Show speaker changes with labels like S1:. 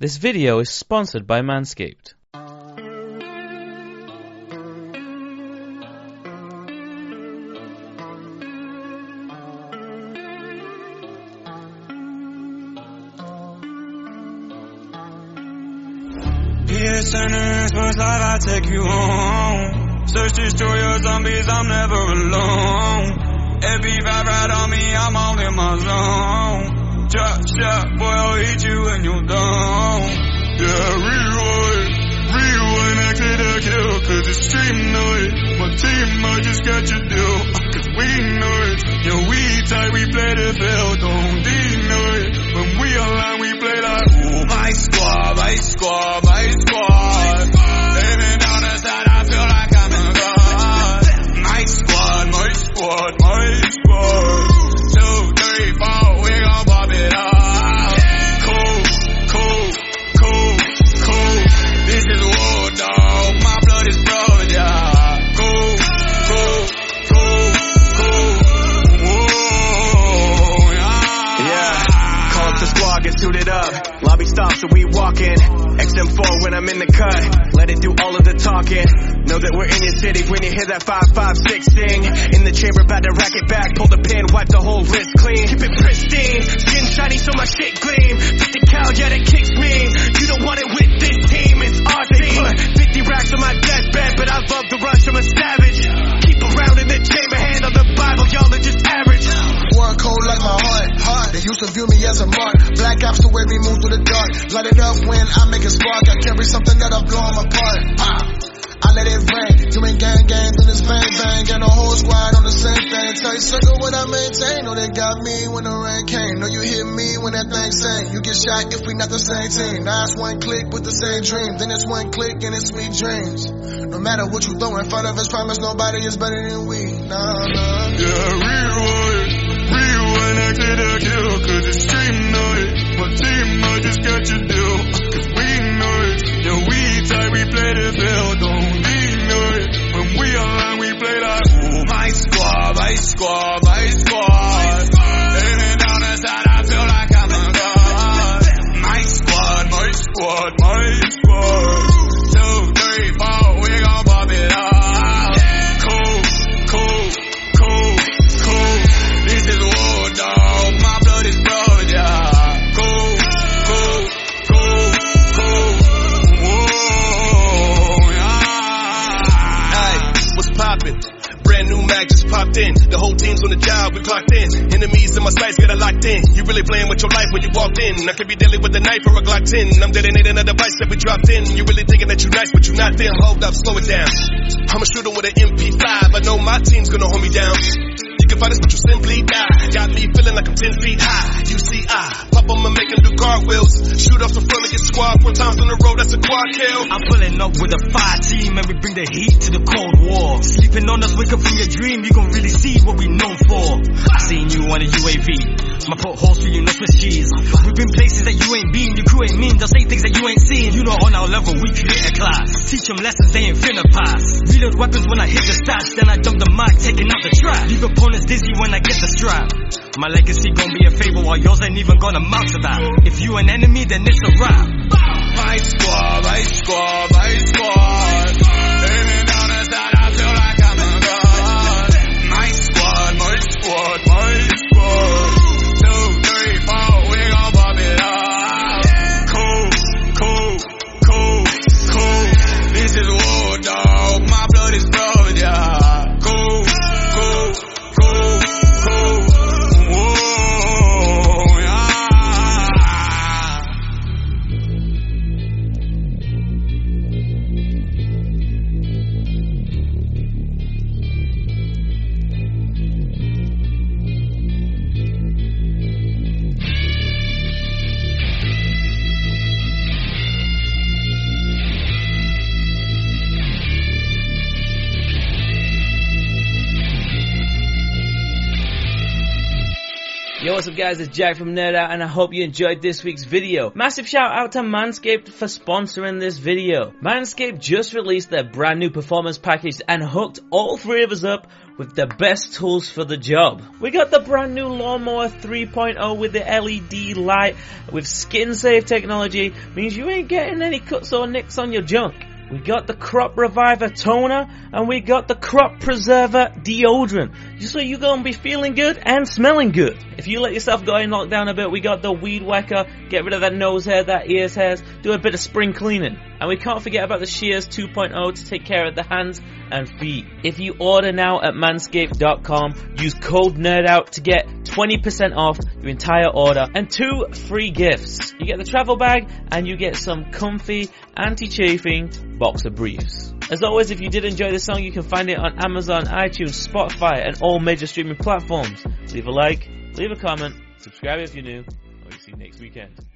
S1: This video is sponsored by Manscaped.
S2: Sentence first light, I take you home. Search destroy your zombies, I'm never alone. Every vibe right on me, I'm all in my zone. Chop shot, boy, I'll eat you when you're done. Yeah, rewind, rewind, exit the kill, cause it's stream noise. My team, I just got your deal, cause we know it. Yeah, we tight, we play the field, don't deny it. When we online, we
S3: get suited up. Lobby stops, so we walk in. XM4 when I'm in the cut. Let it do all of the talking. Know that we're in your city when you hear that 556 sing. In the chamber, about to rack it back. Pull the pin, wipe the whole wrist clean. Keep it pristine, skin shiny so my shit gleam. 50 cal, yeah, that kicks me. You don't want it with this team, it's our team. 50 racks on my deathbed, but I love the rush, I'm a savage. Keep around in the chamber, hand on the Bible, y'all are just average.
S4: One cold like my heart. heart. They used to view me as a mark. Black ops the way we move through the dark. Light it up when I make a spark. I carry something that'll blow 'em apart. Ah. I let it rain. You ain't gang gang, then it's bang bang. Got a whole squad on the same thing. Tight circle what I maintain. Know they got me when the rain came. Know you hear me when that thing sang. You get shot if we not the same team. Now it's one click with the same dream. Then it's one click and it's sweet dreams. No matter what you throw in front of us, promise nobody is better than we. Nah, nah.
S2: Yeah, rewind, rewind, exit the kill, cause it's My team, I just got your deal, cause we know it. Yeah, we tight, we play the field, don't deny it. When we online, we play like, ooh, my squad, my squad, my we
S3: clocked in. Enemies in my sights, get locked in. You really playing with your life when you walked in. I could be dealing with a knife or a Glock 10. I'm detonating a device that we dropped in. You really thinking that you nice, but you not there. Hold up, slow it down. I'm a shooter with an MP5. I know my team's gonna hold me down. You can fight us, but you simply die. Got me feeling like I'm 10 feet high. You see, I pop 'em and make 'em do cartwheels. Shoot off the front and get squad four times on the road, that's a quad kill.
S5: I'm pulling up with a fire team and we bring the heat to the cold war. Sleeping on us, wake up from your dream, you gon' really see what we known for. Seen you on a UAV. My put holes for you, no Swiss cheese. We've been places that you ain't been, your crew ain't mean, they'll say level, we create a class. Teach them lessons they ain't finna pass. Reload weapons when I hit the stash, then I dump the mic, taking out the trash. Leave opponents dizzy when I get the strap. My legacy gon' be a favor while yours ain't even gonna amount to that. If you an enemy, then it's a wrap.
S2: My squad, my squad, my squad.
S1: What's up guys, it's Jack from Nerd Out and I hope you enjoyed this week's video. Massive shout out to Manscaped for sponsoring this video. Manscaped just released their brand new performance package and hooked all three of us up with the best tools for the job. We got the brand new Lawnmower 3.0 with the LED light with skin safe technology, means you ain't getting any cuts or nicks on your junk. We got the Crop Reviver toner and we got the Crop Preserver deodorant. Just so you're gonna be feeling good and smelling good. If you let yourself go in lockdown a bit, we got the Weed Whacker, get rid of that nose hair, that ears hairs, do a bit of spring cleaning. And we can't forget about the Shears 2.0 to take care of the hands and feet. If you order now at manscaped.com, use code NERDOUT to get 20% off your entire order and two free gifts. You get the travel bag and you get some comfy anti-chafing boxer briefs. As always, if you did enjoy this song, you can find it on Amazon, iTunes, Spotify, and all major streaming platforms. Leave a like, leave a comment, subscribe if you're new, and we'll see you next weekend.